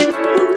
Thank you.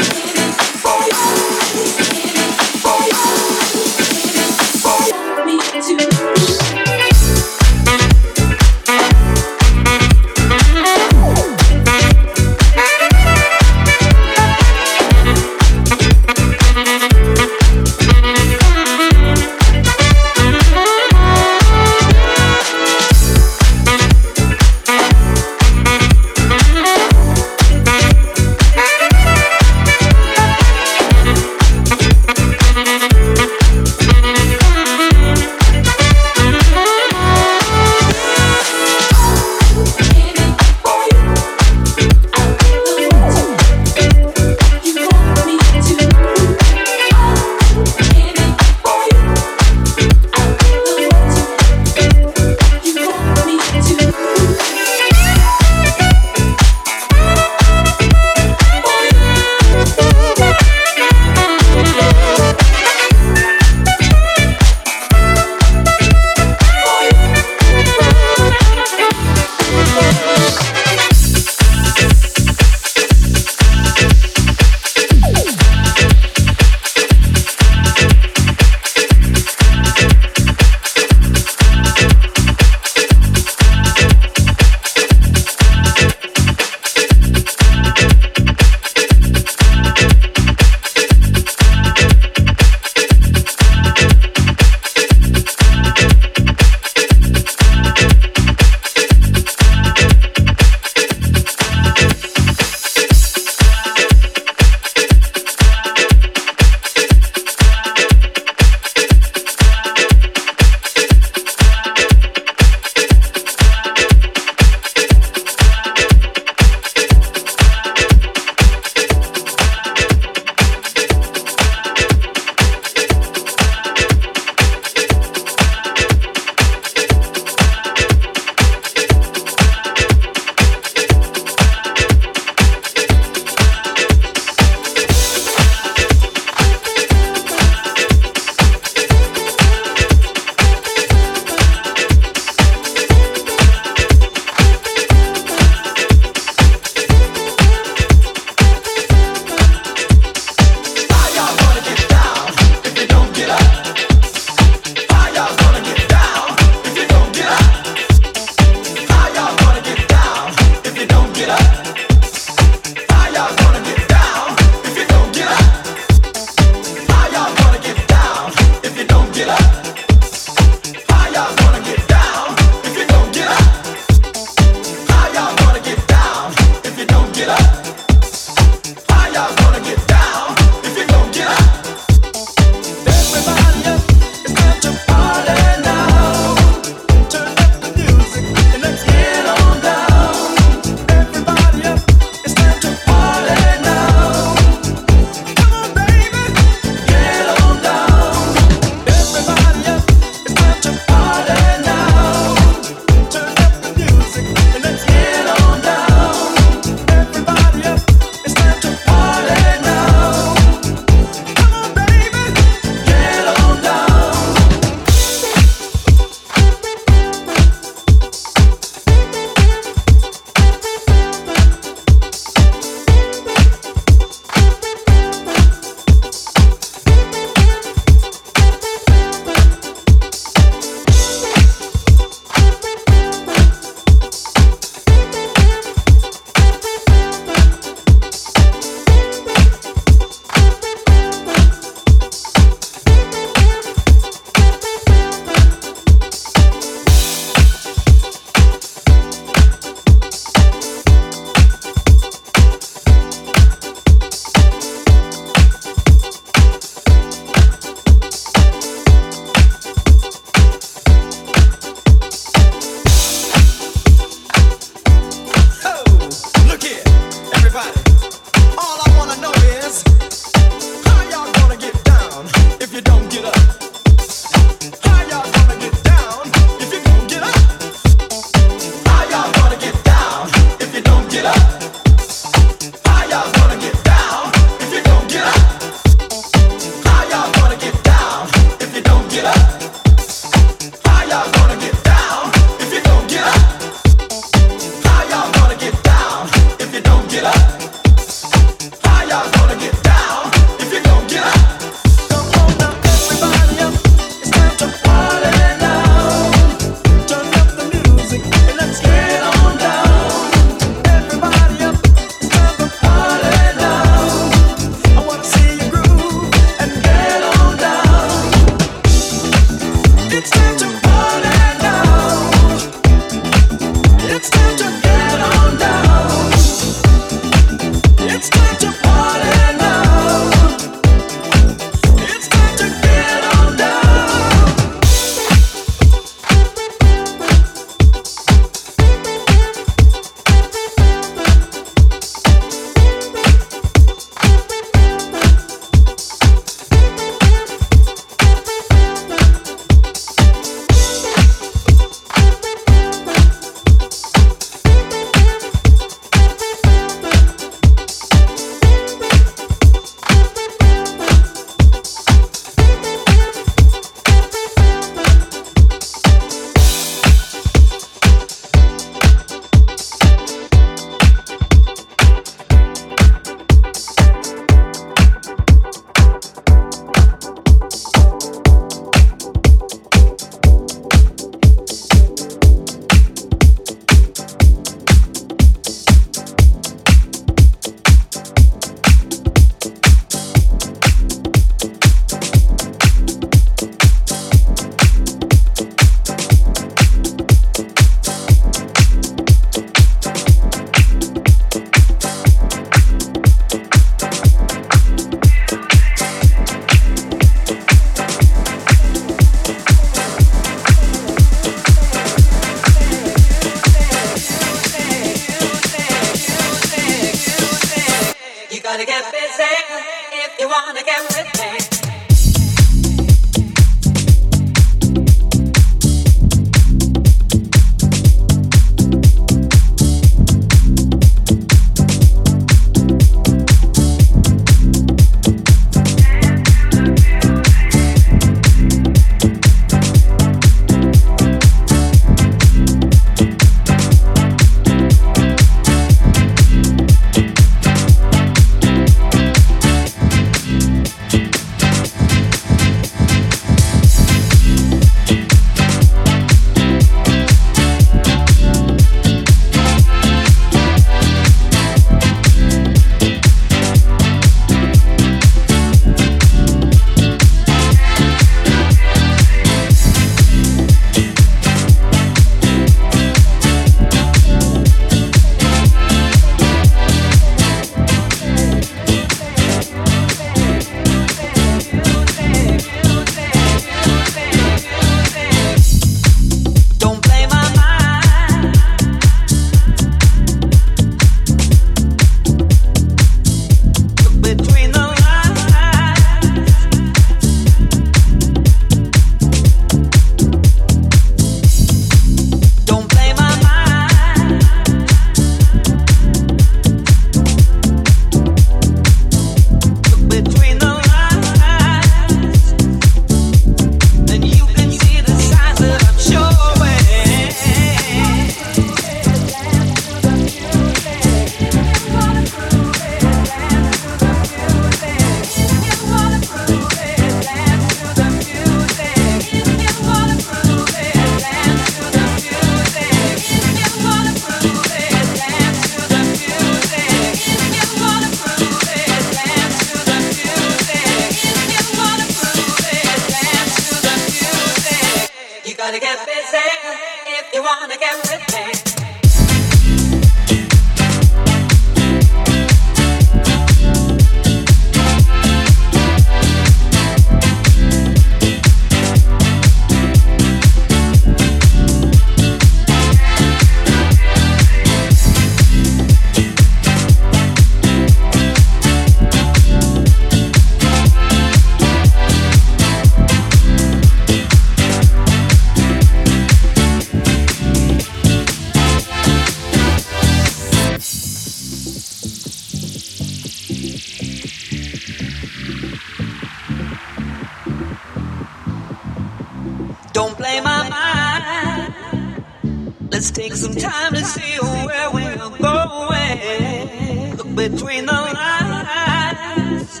between the lines,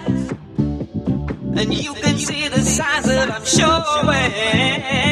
and you can see the signs that I'm showing.